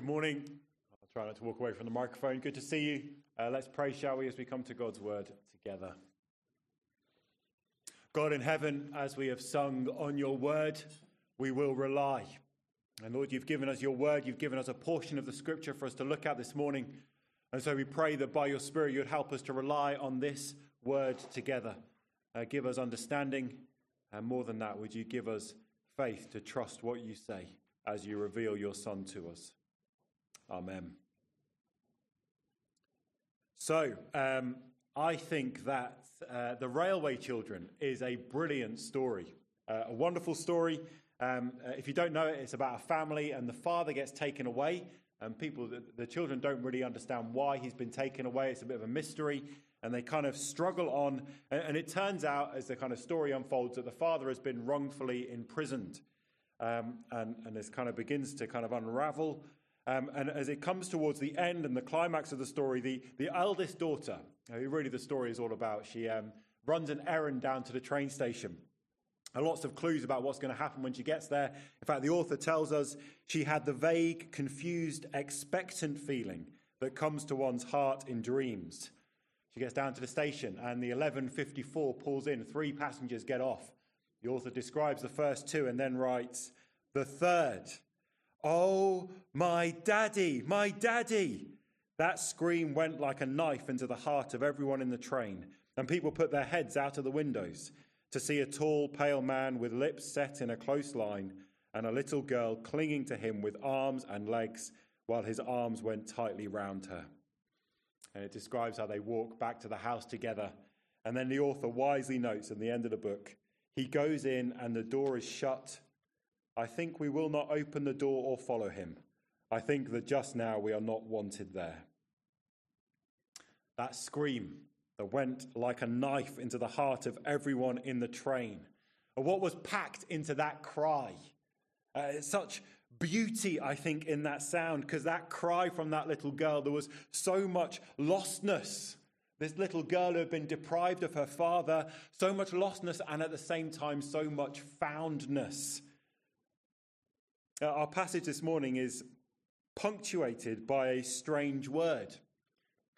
Good morning. I'll try not to walk away from the microphone. Good to see you. Uh, let's pray, shall we, as we come to God's word together. God in heaven, as we have sung on your word, we will rely. And Lord, you've given us your word, you've given us a portion of the scripture for us to look at this morning. And so we pray that by your Spirit you'd help us to rely on this word together. Uh, give us understanding, and more than that, would you give us faith to trust what you say as you reveal your Son to us? Amen. So, um, I think that uh, The Railway Children is a brilliant story, uh, a wonderful story. Um, uh, if you don't know it, it's about a family, and the father gets taken away, and people, the, the children don't really understand why he's been taken away. It's a bit of a mystery, and they kind of struggle on. And, and it turns out, as the kind of story unfolds, that the father has been wrongfully imprisoned. Um, and, and this kind of begins to kind of unravel. Um, and as it comes towards the end and the climax of the story, the, the eldest daughter, who really the story is all about, she um, runs an errand down to the train station. And lots of clues about what's going to happen when she gets there. In fact, the author tells us she had the vague, confused, expectant feeling that comes to one's heart in dreams. She gets down to the station and the 1154 pulls in. Three passengers get off. The author describes the first two and then writes, The third Oh, my daddy, my daddy. That scream went like a knife into the heart of everyone in the train, and people put their heads out of the windows to see a tall, pale man with lips set in a close line and a little girl clinging to him with arms and legs while his arms went tightly round her. And it describes how they walk back to the house together. And then the author wisely notes at the end of the book he goes in and the door is shut I think we will not open the door or follow him. I think that just now we are not wanted there. That scream that went like a knife into the heart of everyone in the train. And what was packed into that cry? Uh, such beauty, I think, in that sound, because that cry from that little girl, there was so much lostness. This little girl who had been deprived of her father, so much lostness, and at the same time, so much foundness. Uh, our passage this morning is punctuated by a strange word. It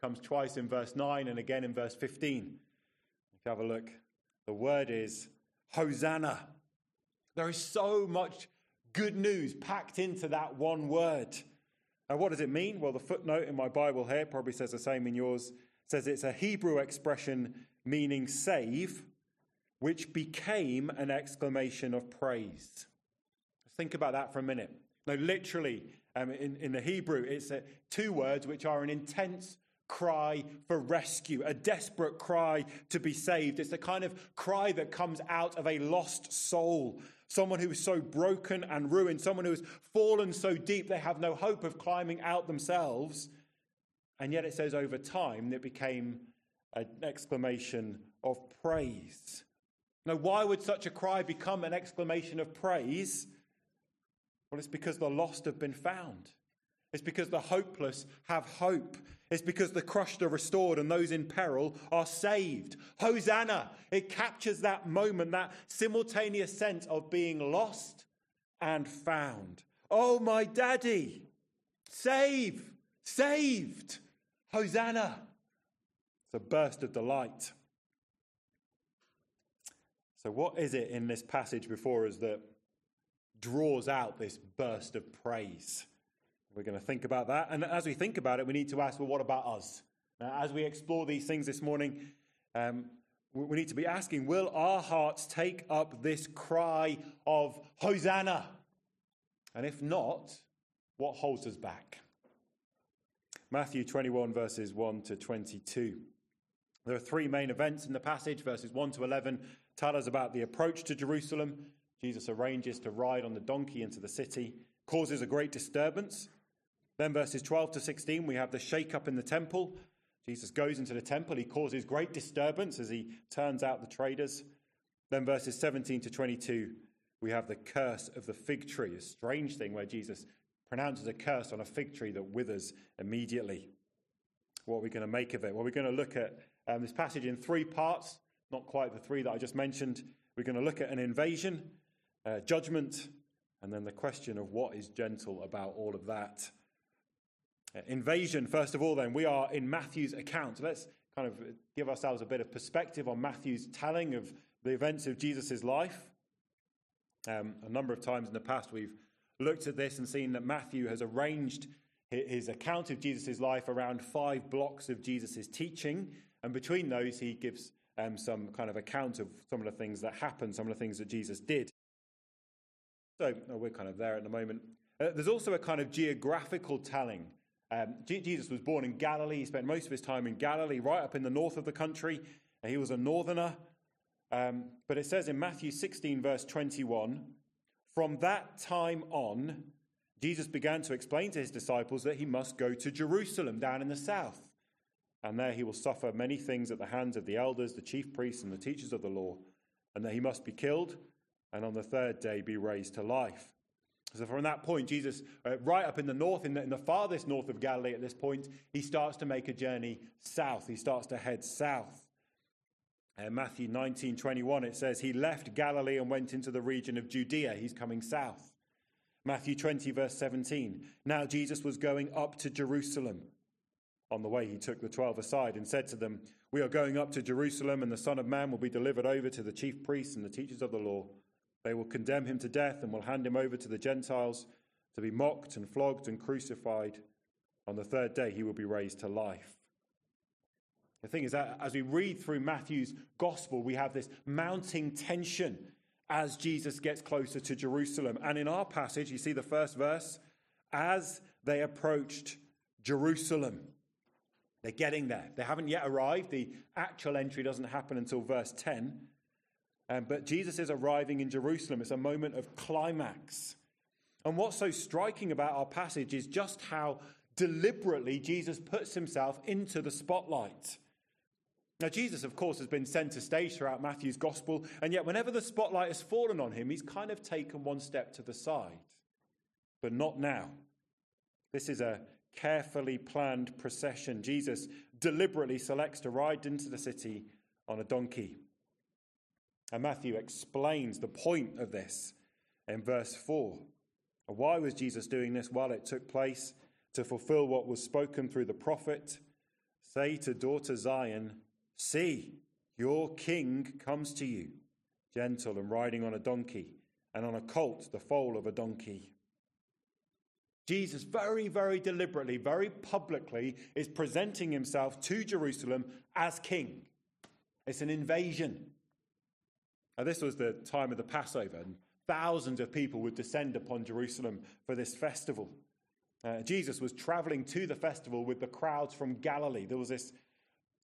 comes twice in verse 9 and again in verse 15. If you have a look, the word is Hosanna. There is so much good news packed into that one word. Now, what does it mean? Well, the footnote in my Bible here probably says the same in yours. Says it's a Hebrew expression meaning save, which became an exclamation of praise. Think about that for a minute. No, literally, um, in, in the Hebrew, it's uh, two words which are an intense cry for rescue, a desperate cry to be saved. It's the kind of cry that comes out of a lost soul, someone who is so broken and ruined, someone who has fallen so deep they have no hope of climbing out themselves. And yet it says over time it became an exclamation of praise. Now, why would such a cry become an exclamation of praise? Well, it's because the lost have been found. It's because the hopeless have hope. It's because the crushed are restored and those in peril are saved. Hosanna! It captures that moment, that simultaneous sense of being lost and found. Oh, my daddy! Save! Saved! Hosanna! It's a burst of delight. So, what is it in this passage before us that draws out this burst of praise. We're going to think about that. And as we think about it, we need to ask, well, what about us? Now, as we explore these things this morning, um, we need to be asking, will our hearts take up this cry of Hosanna? And if not, what holds us back? Matthew 21, verses 1 to 22. There are three main events in the passage. Verses 1 to 11 tell us about the approach to Jerusalem. Jesus arranges to ride on the donkey into the city, causes a great disturbance. Then, verses 12 to 16, we have the shake up in the temple. Jesus goes into the temple. He causes great disturbance as he turns out the traders. Then, verses 17 to 22, we have the curse of the fig tree, a strange thing where Jesus pronounces a curse on a fig tree that withers immediately. What are we going to make of it? Well, we're going to look at um, this passage in three parts, not quite the three that I just mentioned. We're going to look at an invasion, uh, judgment, and then the question of what is gentle about all of that. Uh, invasion, first of all, then, we are in Matthew's account. Let's kind of give ourselves a bit of perspective on Matthew's telling of the events of Jesus' life. Um, a number of times in the past, we've looked at this and seen that Matthew has arranged his account of Jesus' life around five blocks of Jesus' teaching. And between those, he gives um, some kind of account of some of the things that happened, some of the things that Jesus did. So we're kind of there at the moment. Uh, there's also a kind of geographical telling. Um, Jesus was born in Galilee. He spent most of his time in Galilee, right up in the north of the country. He was a northerner. Um, but it says in Matthew 16, verse 21, from that time on, Jesus began to explain to his disciples that he must go to Jerusalem down in the south. And there he will suffer many things at the hands of the elders, the chief priests, and the teachers of the law, and that he must be killed and on the third day be raised to life. So, from that point, Jesus, uh, right up in the north, in the, in the farthest north of Galilee at this point, he starts to make a journey south. He starts to head south. Uh, Matthew 19 21, it says, He left Galilee and went into the region of Judea. He's coming south. Matthew 20, verse 17. Now Jesus was going up to Jerusalem. On the way, he took the twelve aside and said to them, We are going up to Jerusalem, and the Son of Man will be delivered over to the chief priests and the teachers of the law. They will condemn him to death and will hand him over to the Gentiles to be mocked and flogged and crucified. On the third day, he will be raised to life. The thing is that as we read through Matthew's gospel, we have this mounting tension as Jesus gets closer to Jerusalem. And in our passage, you see the first verse as they approached Jerusalem. They're getting there. They haven't yet arrived. The actual entry doesn't happen until verse 10. Um, but Jesus is arriving in Jerusalem. It's a moment of climax. And what's so striking about our passage is just how deliberately Jesus puts himself into the spotlight. Now, Jesus, of course, has been center stage throughout Matthew's gospel, and yet whenever the spotlight has fallen on him, he's kind of taken one step to the side. But not now. This is a carefully planned procession. Jesus deliberately selects to ride into the city on a donkey. And Matthew explains the point of this in verse 4. Why was Jesus doing this? Well, it took place to fulfill what was spoken through the prophet Say to daughter Zion, See, your king comes to you, gentle and riding on a donkey, and on a colt, the foal of a donkey. Jesus, very, very deliberately, very publicly, is presenting himself to Jerusalem as king. It's an invasion. Now, this was the time of the Passover, and thousands of people would descend upon Jerusalem for this festival. Uh, Jesus was traveling to the festival with the crowds from Galilee. There was this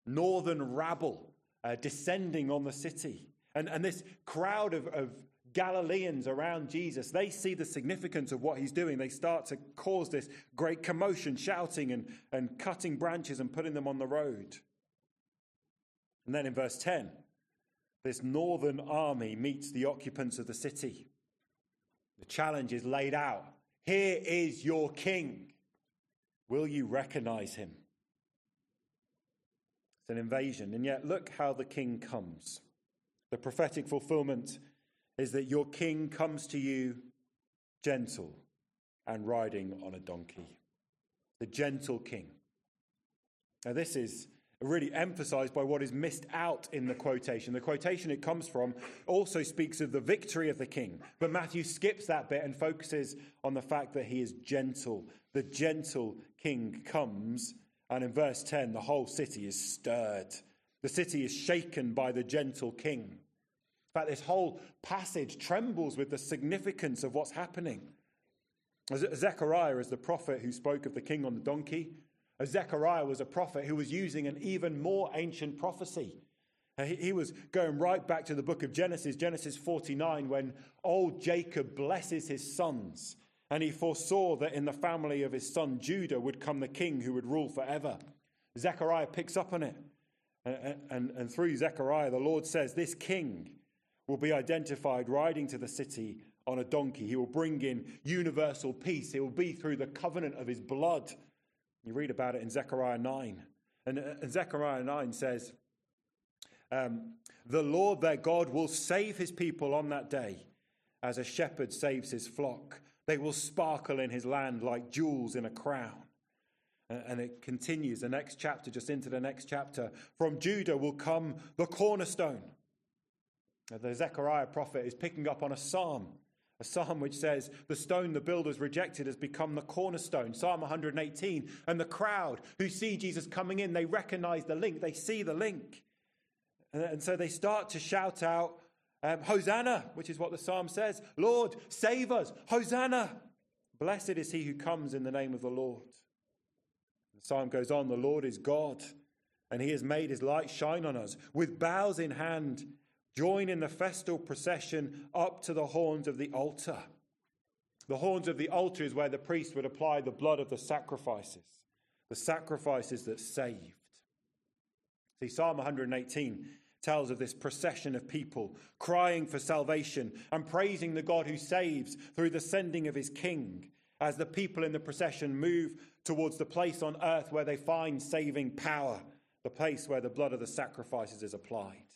northern rabble uh, descending on the city. And, and this crowd of, of Galileans around Jesus, they see the significance of what he's doing. They start to cause this great commotion, shouting and, and cutting branches and putting them on the road. And then in verse 10, this northern army meets the occupants of the city. The challenge is laid out. Here is your king. Will you recognize him? It's an invasion. And yet, look how the king comes. The prophetic fulfillment is that your king comes to you gentle and riding on a donkey. The gentle king. Now, this is really emphasized by what is missed out in the quotation. The quotation it comes from also speaks of the victory of the king, but Matthew skips that bit and focuses on the fact that he is gentle. The gentle king comes and in verse 10, the whole city is stirred. The city is shaken by the gentle king. In fact, this whole passage trembles with the significance of what's happening. Zechariah is the prophet who spoke of the king on the donkey. Uh, Zechariah was a prophet who was using an even more ancient prophecy. Uh, he was going right back to the book of Genesis, Genesis 49, when old Jacob blesses his sons and he foresaw that in the family of his son Judah would come the king who would rule forever. Zechariah picks up on it. And, and, and through Zechariah, the Lord says, This king will be identified riding to the city on a donkey. He will bring in universal peace. It will be through the covenant of his blood. You read about it in Zechariah 9. And, and Zechariah 9 says, um, The Lord their God will save his people on that day as a shepherd saves his flock. They will sparkle in his land like jewels in a crown. And it continues, the next chapter, just into the next chapter. From Judah will come the cornerstone. The Zechariah prophet is picking up on a psalm, a psalm which says, The stone the builders rejected has become the cornerstone. Psalm 118. And the crowd who see Jesus coming in, they recognize the link, they see the link. And so they start to shout out, um, Hosanna, which is what the psalm says. Lord, save us. Hosanna. Blessed is he who comes in the name of the Lord. The psalm goes on The Lord is God, and he has made his light shine on us. With bows in hand, join in the festal procession up to the horns of the altar. The horns of the altar is where the priest would apply the blood of the sacrifices, the sacrifices that saved. See, Psalm 118 tells of this procession of people crying for salvation and praising the God who saves through the sending of his king as the people in the procession move towards the place on earth where they find saving power, the place where the blood of the sacrifices is applied.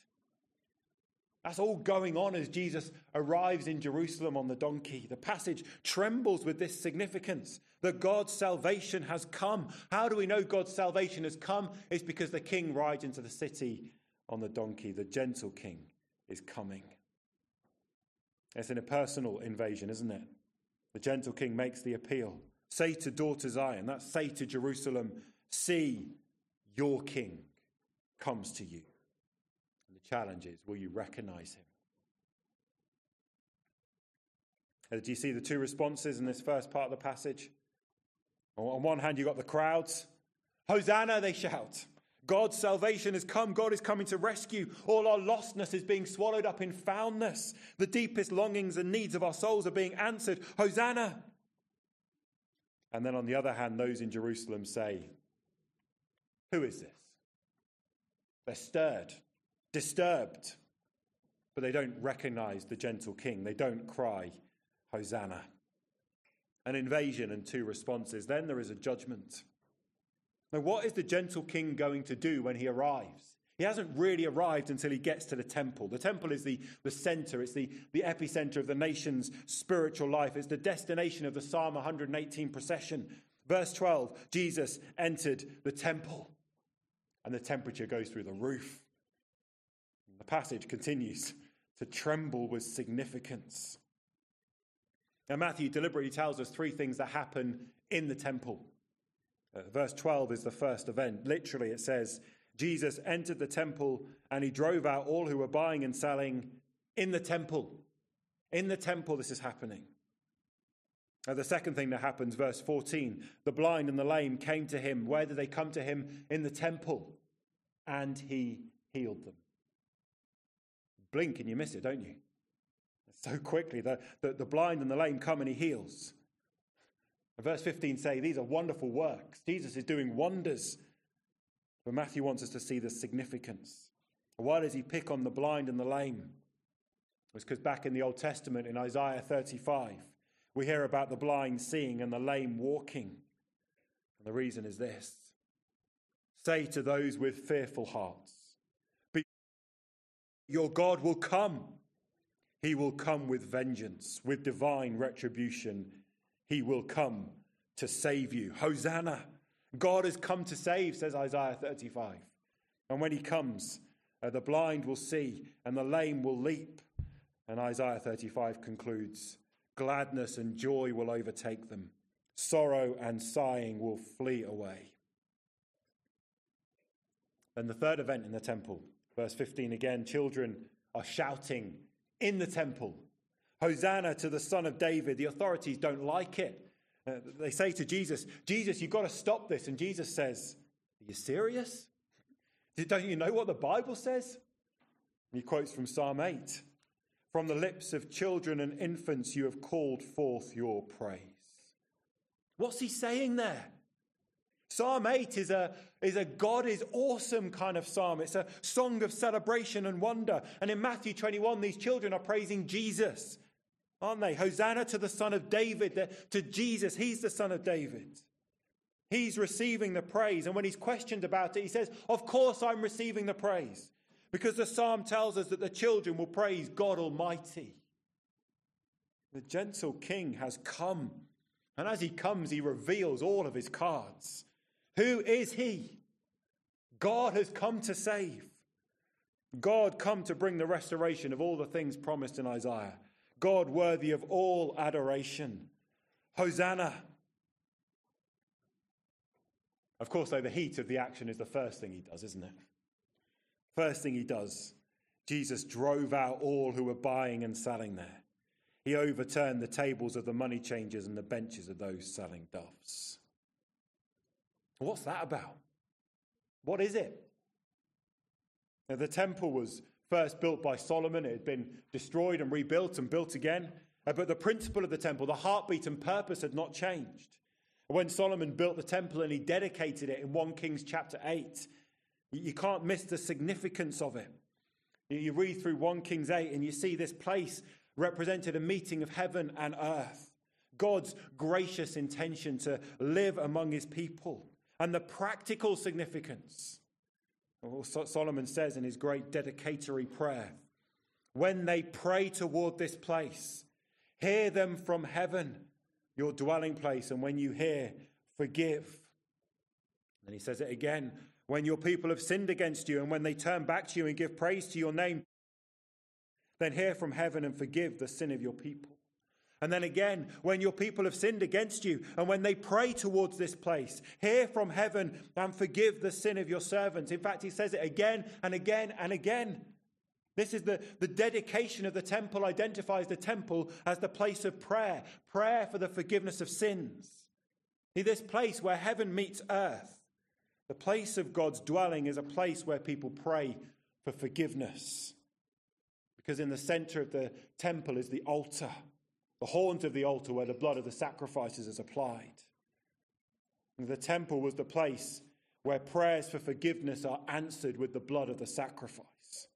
That's all going on as Jesus arrives in Jerusalem on the donkey. The passage trembles with this significance that God's salvation has come. How do we know God's salvation has come? It's because the king rides into the city on the donkey. The gentle king is coming. It's an impersonal invasion, isn't it? The gentle king makes the appeal. Say to daughter Zion, that's say to Jerusalem, see your king comes to you. And the challenge is, will you recognize him? Uh, do you see the two responses in this first part of the passage? On one hand, you've got the crowds. Hosanna, they shout. God's salvation has come. God is coming to rescue. All our lostness is being swallowed up in foundness. The deepest longings and needs of our souls are being answered. Hosanna. And then on the other hand, those in Jerusalem say, Who is this? They're stirred, disturbed, but they don't recognize the gentle king. They don't cry, Hosanna. An invasion and two responses. Then there is a judgment. Now, what is the gentle king going to do when he arrives? He hasn't really arrived until he gets to the temple. The temple is the, the center, it's the, the epicenter of the nation's spiritual life. It's the destination of the Psalm 118 procession. Verse 12 Jesus entered the temple, and the temperature goes through the roof. The passage continues to tremble with significance. Now, Matthew deliberately tells us three things that happen in the temple. Uh, verse 12 is the first event. Literally, it says, Jesus entered the temple and he drove out all who were buying and selling in the temple. In the temple, this is happening. Uh, the second thing that happens, verse 14 the blind and the lame came to him. Where did they come to him? In the temple. And he healed them. Blink and you miss it, don't you? So quickly, the, the, the blind and the lame come and he heals. Verse 15 say these are wonderful works. Jesus is doing wonders. But Matthew wants us to see the significance. Why does he pick on the blind and the lame? It's because back in the Old Testament, in Isaiah 35, we hear about the blind seeing and the lame walking. And the reason is this Say to those with fearful hearts, Your God will come. He will come with vengeance, with divine retribution he will come to save you. Hosanna. God has come to save, says Isaiah 35. And when he comes, uh, the blind will see and the lame will leap. And Isaiah 35 concludes gladness and joy will overtake them, sorrow and sighing will flee away. Then the third event in the temple, verse 15 again, children are shouting in the temple Hosanna to the Son of David. The authorities don't like it. Uh, they say to Jesus, Jesus, you've got to stop this. And Jesus says, Are you serious? Don't you know what the Bible says? And he quotes from Psalm 8 From the lips of children and infants, you have called forth your praise. What's he saying there? Psalm 8 is a, is a God is awesome kind of psalm. It's a song of celebration and wonder. And in Matthew 21, these children are praising Jesus aren't they? Hosanna to the Son of David, to Jesus. He's the Son of David. He's receiving the praise. And when he's questioned about it, he says, Of course I'm receiving the praise. Because the psalm tells us that the children will praise God Almighty. The gentle king has come. And as he comes, he reveals all of his cards. Who is he? God has come to save. God come to bring the restoration of all the things promised in Isaiah. God worthy of all adoration. Hosanna. Of course, though, the heat of the action is the first thing he does, isn't it? First thing he does, Jesus drove out all who were buying and selling there. He overturned the tables of the money changers and the benches of those selling doves. What's that about? What is it? Now, the temple was first built by Solomon. It had been destroyed and rebuilt and built again. Uh, but the principle of the temple, the heartbeat and purpose had not changed. When Solomon built the temple and he dedicated it in 1 Kings chapter 8, you can't miss the significance of it. You read through 1 Kings 8 and you see this place represented a meeting of heaven and earth. God's gracious intention to live among his people and the practical significance. Oh, well, Solomon says in his great dedicatory prayer when they pray toward this place, hear them from heaven, your dwelling place, and when you hear, forgive. And he says it again when your people have sinned against you, and when they turn back to you and give praise to your name, then hear from heaven and forgive the sin of your people. And then again, when your people have sinned against you, and when they pray towards this place, hear from heaven and forgive the sin of your servants. In fact, he says it again and again and again. This is the, the dedication of the temple, identifies the temple as the place of prayer, prayer for the forgiveness of sins. See, this place where heaven meets earth, the place of God's dwelling is a place where people pray for forgiveness. Because in the center of the temple is the altar the haunt of the altar where the blood of the sacrifices is applied. And the temple was the place where prayers for forgiveness are answered with the blood of the sacrifice.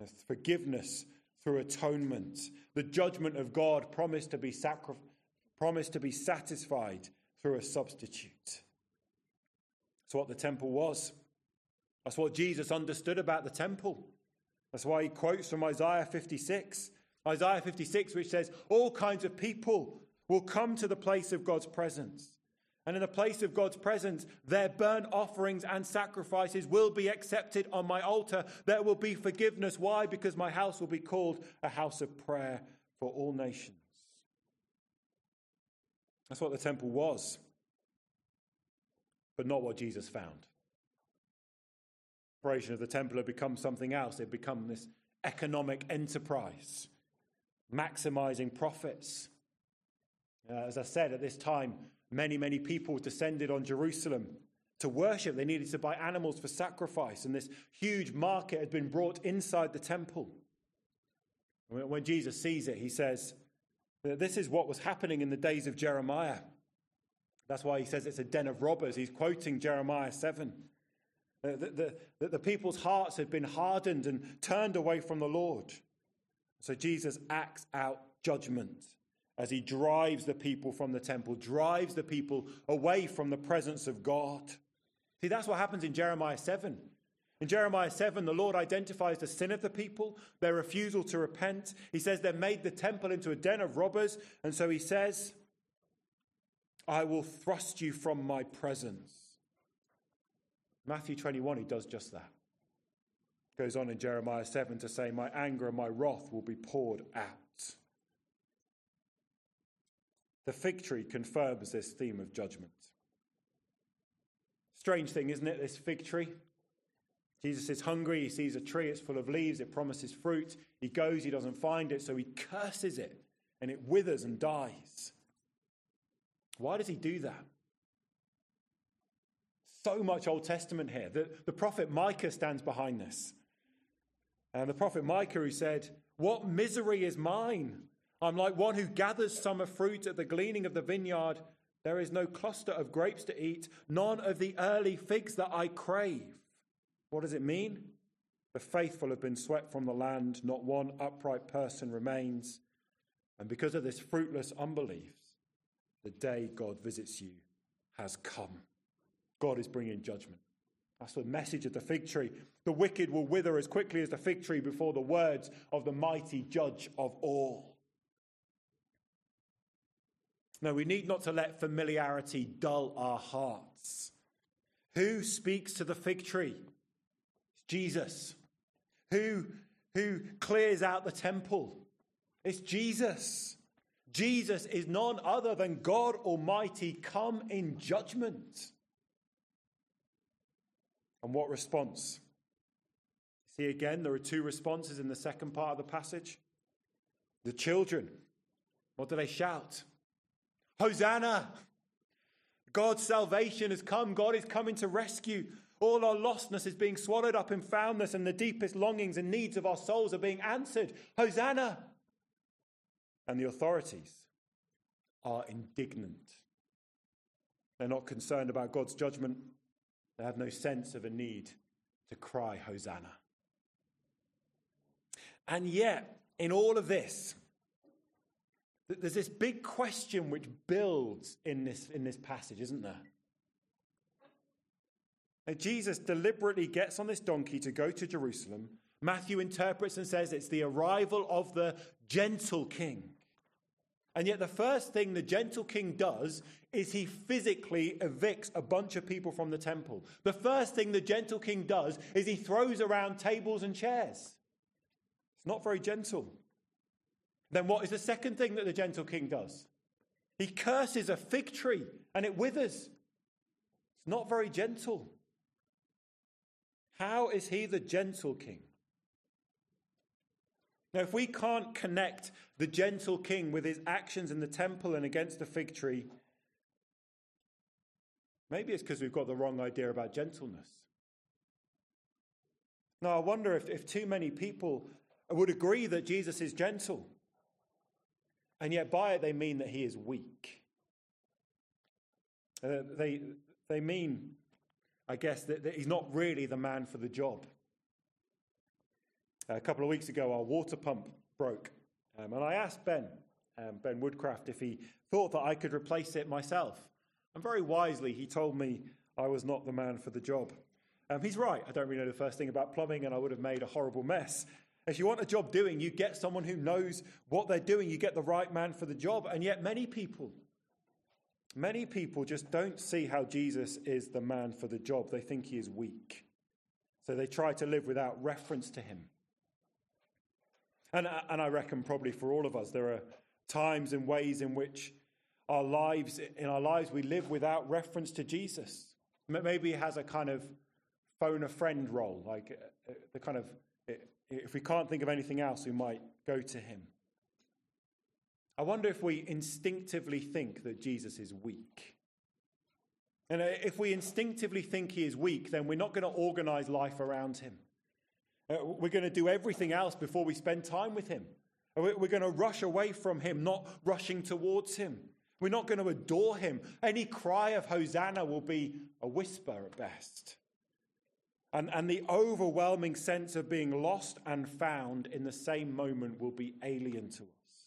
The forgiveness through atonement, the judgment of God promised to be promised to be satisfied through a substitute. That's what the temple was. That's what Jesus understood about the temple. That's why he quotes from Isaiah 56 Isaiah 56, which says, All kinds of people will come to the place of God's presence. And in the place of God's presence, their burnt offerings and sacrifices will be accepted on my altar. There will be forgiveness. Why? Because my house will be called a house of prayer for all nations. That's what the temple was, but not what Jesus found. The operation of the temple had become something else. It had become this economic enterprise maximizing profits. Uh, as I said, at this time, many, many people descended on Jerusalem to worship. They needed to buy animals for sacrifice, and this huge market had been brought inside the temple. When Jesus sees it, he says, This is what was happening in the days of Jeremiah. That's why he says it's a den of robbers. He's quoting Jeremiah 7. That the, the, the people's hearts had been hardened and turned away from the Lord. So Jesus acts out judgment as he drives the people from the temple, drives the people away from the presence of God. See, that's what happens in Jeremiah 7. In Jeremiah 7, the Lord identifies the sin of the people, their refusal to repent. He says they made the temple into a den of robbers. And so he says, I will thrust you from my presence. Matthew 21, he does just that. Goes on in Jeremiah 7 to say, My anger and my wrath will be poured out. The fig tree confirms this theme of judgment. Strange thing, isn't it? This fig tree. Jesus is hungry. He sees a tree, it's full of leaves, it promises fruit. He goes, he doesn't find it, so he curses it, and it withers and dies. Why does he do that? So much Old Testament here. The, the prophet Micah stands behind this. And the prophet Micah, who said, What misery is mine? I'm like one who gathers summer fruit at the gleaning of the vineyard. There is no cluster of grapes to eat, none of the early figs that I crave. What does it mean? The faithful have been swept from the land, not one upright person remains. And because of this fruitless unbelief, the day God visits you has come. God is bringing judgment. That's the message of the fig tree. The wicked will wither as quickly as the fig tree before the words of the mighty judge of all. No, we need not to let familiarity dull our hearts. Who speaks to the fig tree? It's Jesus. Who, who clears out the temple? It's Jesus. Jesus is none other than God Almighty come in judgment. And what response? See again, there are two responses in the second part of the passage. The children, what do they shout? Hosanna! God's salvation has come. God is coming to rescue. All our lostness is being swallowed up in foundness, and the deepest longings and needs of our souls are being answered. Hosanna! And the authorities are indignant. They're not concerned about God's judgment, they have no sense of a need to cry, Hosanna. And yet, in all of this, there's this big question which builds in this, in this passage, isn't there? Now, Jesus deliberately gets on this donkey to go to Jerusalem. Matthew interprets and says it's the arrival of the gentle king. And yet, the first thing the gentle king does is he physically evicts a bunch of people from the temple. The first thing the gentle king does is he throws around tables and chairs. It's not very gentle. Then, what is the second thing that the gentle king does? He curses a fig tree and it withers. It's not very gentle. How is he the gentle king? Now, if we can't connect the gentle king with his actions in the temple and against the fig tree, maybe it's because we've got the wrong idea about gentleness. Now, I wonder if, if too many people would agree that Jesus is gentle. And yet, by it, they mean that he is weak. Uh, they, they mean, I guess, that, that he's not really the man for the job. A couple of weeks ago, our water pump broke. Um, and I asked Ben, um, Ben Woodcraft, if he thought that I could replace it myself. And very wisely, he told me I was not the man for the job. Um, he's right. I don't really know the first thing about plumbing, and I would have made a horrible mess. If you want a job doing, you get someone who knows what they're doing. You get the right man for the job. And yet, many people, many people just don't see how Jesus is the man for the job. They think he is weak. So they try to live without reference to him. And, and I reckon probably for all of us, there are times and ways in which our lives, in our lives, we live without reference to Jesus. Maybe he has a kind of phone a friend role, like uh, uh, the kind of if we can't think of anything else, we might go to him. I wonder if we instinctively think that Jesus is weak. And if we instinctively think he is weak, then we're not going to organize life around him. Uh, we're going to do everything else before we spend time with him. We're going to rush away from him, not rushing towards him. We're not going to adore him. Any cry of Hosanna will be a whisper at best and, and the overwhelming sense of being lost and found in the same moment will be alien to us.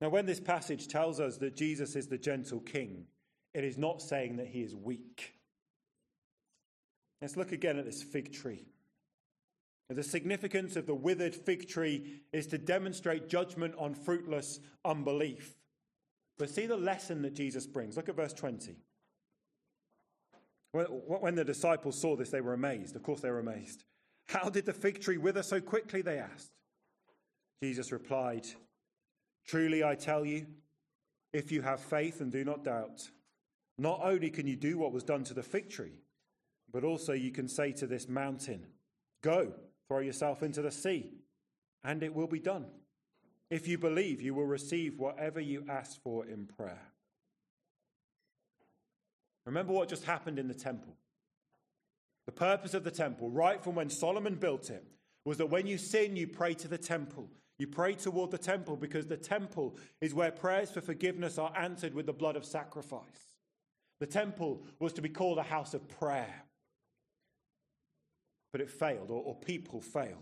Now, when this passage tells us that Jesus is the gentle king, it is not saying that he is weak. Let's look again at this fig tree. The significance of the withered fig tree is to demonstrate judgment on fruitless unbelief. But see the lesson that Jesus brings. Look at verse 20. When the disciples saw this, they were amazed. Of course, they were amazed. How did the fig tree wither so quickly? They asked. Jesus replied, Truly I tell you, if you have faith and do not doubt, not only can you do what was done to the fig tree, but also you can say to this mountain, Go, throw yourself into the sea, and it will be done. If you believe, you will receive whatever you ask for in prayer. Remember what just happened in the temple. The purpose of the temple, right from when Solomon built it, was that when you sin, you pray to the temple. You pray toward the temple because the temple is where prayers for forgiveness are answered with the blood of sacrifice. The temple was to be called a house of prayer. But it failed, or, or people failed.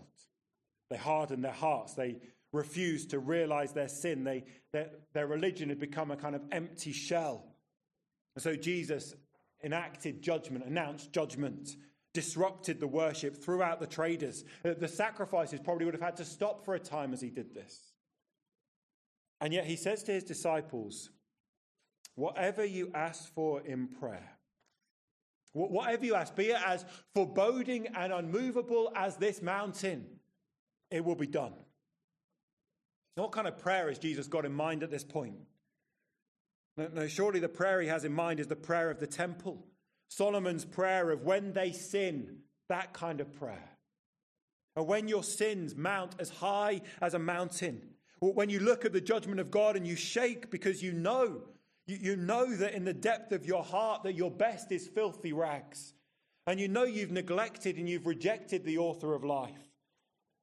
They hardened their hearts. They refused to realize their sin. They, their, their religion had become a kind of empty shell. And so Jesus enacted judgment, announced judgment, disrupted the worship throughout the traders. The sacrifices probably would have had to stop for a time as he did this. And yet he says to his disciples, Whatever you ask for in prayer, Whatever you ask, be it as foreboding and unmovable as this mountain, it will be done. What kind of prayer has Jesus got in mind at this point? No, no, surely the prayer he has in mind is the prayer of the temple. Solomon's prayer of when they sin, that kind of prayer. And when your sins mount as high as a mountain, when you look at the judgment of God and you shake because you know, you, you know that in the depth of your heart that your best is filthy rags. And you know you've neglected and you've rejected the author of life.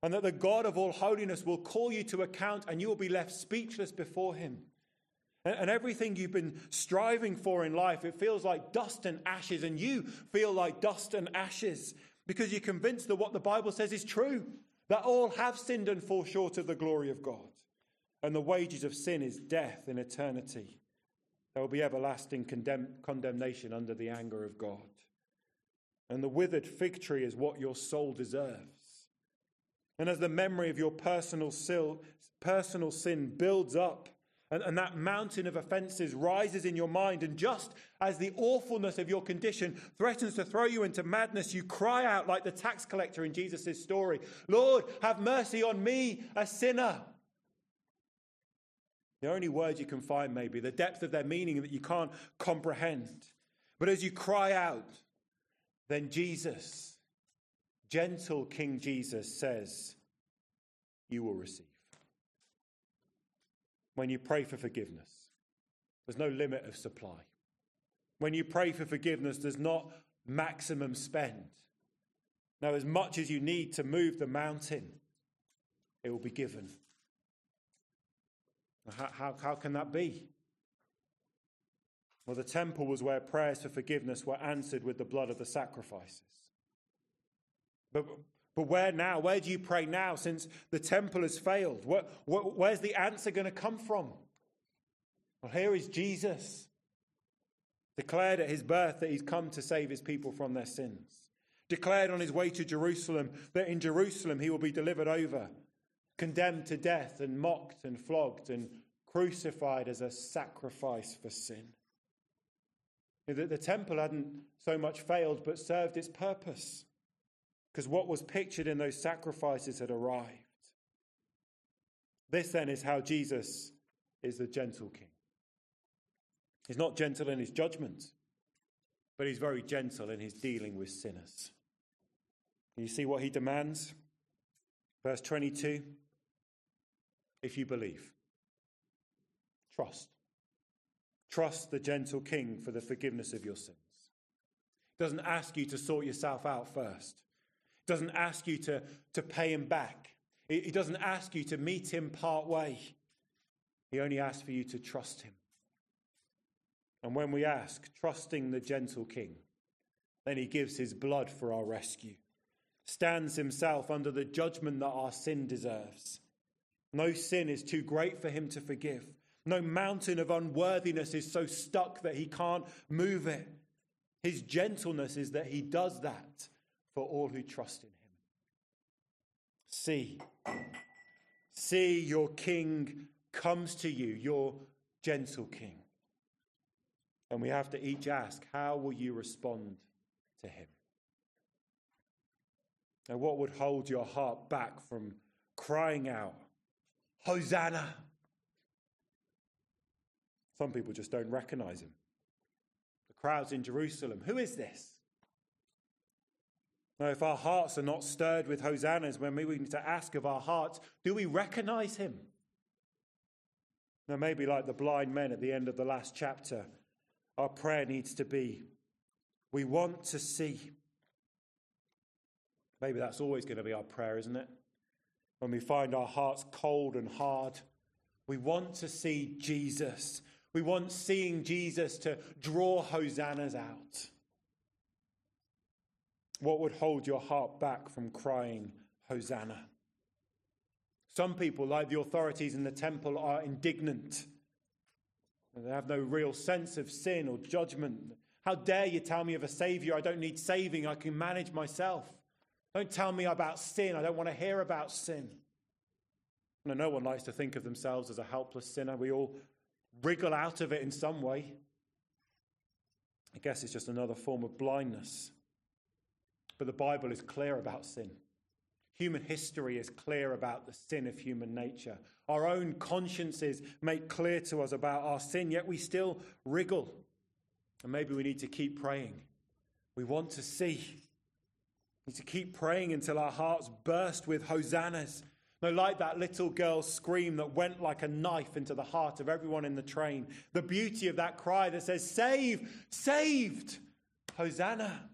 And that the God of all holiness will call you to account and you will be left speechless before him. And, and everything you've been striving for in life, it feels like dust and ashes, and you feel like dust and ashes because you're convinced that what the Bible says is true that all have sinned and fall short of the glory of God. And the wages of sin is death in eternity. There will be everlasting condemn- condemnation under the anger of God. And the withered fig tree is what your soul deserves. And as the memory of your personal, sil- personal sin builds up, and, and that mountain of offenses rises in your mind. And just as the awfulness of your condition threatens to throw you into madness, you cry out like the tax collector in Jesus' story Lord, have mercy on me, a sinner. The only words you can find, maybe, the depth of their meaning that you can't comprehend. But as you cry out, then Jesus, gentle King Jesus, says, You will receive when you pray for forgiveness. There's no limit of supply. When you pray for forgiveness, there's not maximum spend. Now, as much as you need to move the mountain, it will be given. How, how, how can that be? Well, the temple was where prayers for forgiveness were answered with the blood of the sacrifices. But but where now? Where do you pray now since the temple has failed? Where, where, where's the answer going to come from? Well, here is Jesus, declared at his birth that he's come to save his people from their sins, declared on his way to Jerusalem that in Jerusalem he will be delivered over, condemned to death and mocked and flogged and crucified as a sacrifice for sin. The, the temple hadn't so much failed but served its purpose because what was pictured in those sacrifices had arrived. This then is how Jesus is the gentle king. He's not gentle in his judgment, but he's very gentle in his dealing with sinners. You see what he demands? Verse 22 If you believe, trust. Trust the gentle king for the forgiveness of your sins. He doesn't ask you to sort yourself out first doesn't ask you to, to pay him back. He doesn't ask you to meet him part way. He only asks for you to trust him. And when we ask, trusting the gentle king, then he gives his blood for our rescue, stands himself under the judgment that our sin deserves. No sin is too great for him to forgive. No mountain of unworthiness is so stuck that he can't move it. His gentleness is that he does that for all who trust in him. See, see, your king comes to you, your gentle king. And we have to each ask, how will you respond to him? And what would hold your heart back from crying out, Hosanna? Some people just don't recognize him. The crowds in Jerusalem, who is this? Now, if our hearts are not stirred with hosannas, when we need to ask of our hearts, do we recognize him? Now, maybe like the blind men at the end of the last chapter, our prayer needs to be we want to see. Maybe that's always going to be our prayer, isn't it? When we find our hearts cold and hard, we want to see Jesus. We want seeing Jesus to draw hosannas out. What would hold your heart back from crying, Hosanna? Some people, like the authorities in the temple, are indignant. They have no real sense of sin or judgment. How dare you tell me of a Savior? I don't need saving. I can manage myself. Don't tell me about sin. I don't want to hear about sin. No, no one likes to think of themselves as a helpless sinner. We all wriggle out of it in some way. I guess it's just another form of blindness. But the Bible is clear about sin. Human history is clear about the sin of human nature. Our own consciences make clear to us about our sin, yet we still wriggle. And maybe we need to keep praying. We want to see. Need to keep praying until our hearts burst with hosannas. No, like that little girl's scream that went like a knife into the heart of everyone in the train. The beauty of that cry that says, Save, saved, Hosanna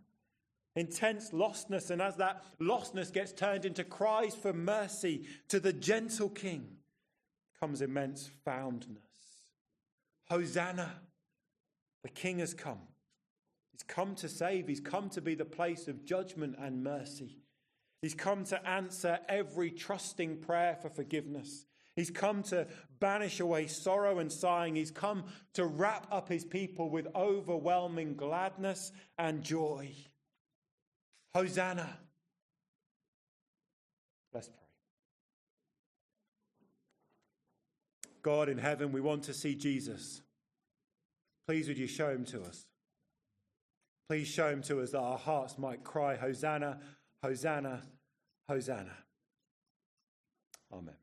intense lostness. And as that lostness gets turned into cries for mercy to the gentle king, comes immense foundness. Hosanna! The king has come. He's come to save, he's come to be the place of judgment and mercy. He's come to answer every trusting prayer for forgiveness. He's come to banish away sorrow and sighing. He's come to wrap up his people with overwhelming gladness and joy. Hosanna. Let's pray. God in heaven, we want to see Jesus. Please would you show him to us? Please show him to us that our hearts might cry, Hosanna, Hosanna, Hosanna. Amen.